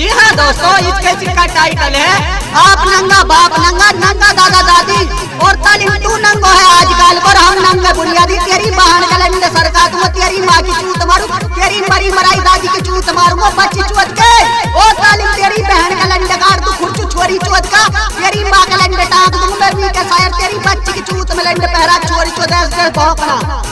जी हाँ दोस्तों इस इसके का टाइटल है, आप नंगा बाप, नंगा नंगा दादा दादी और तालीम तू नंगो है आजकल। पर हम नंगे बुनियादी, तेरी बहन गलंड तो सरकार तू तेरी माँ की चूत मारू, तेरी मरी मराई दादी की चूत मारूँगा, बच्ची चुत के। ओ तालीम, तेरी बहन गलंड कार तू खुर्चू छोरी चुत का। तेरी माँ गलंड टाक दूँ, मैं के शायर तेरी बच्ची की चूत में लंड पहरा छोरी चुत ऐसे भौंकना।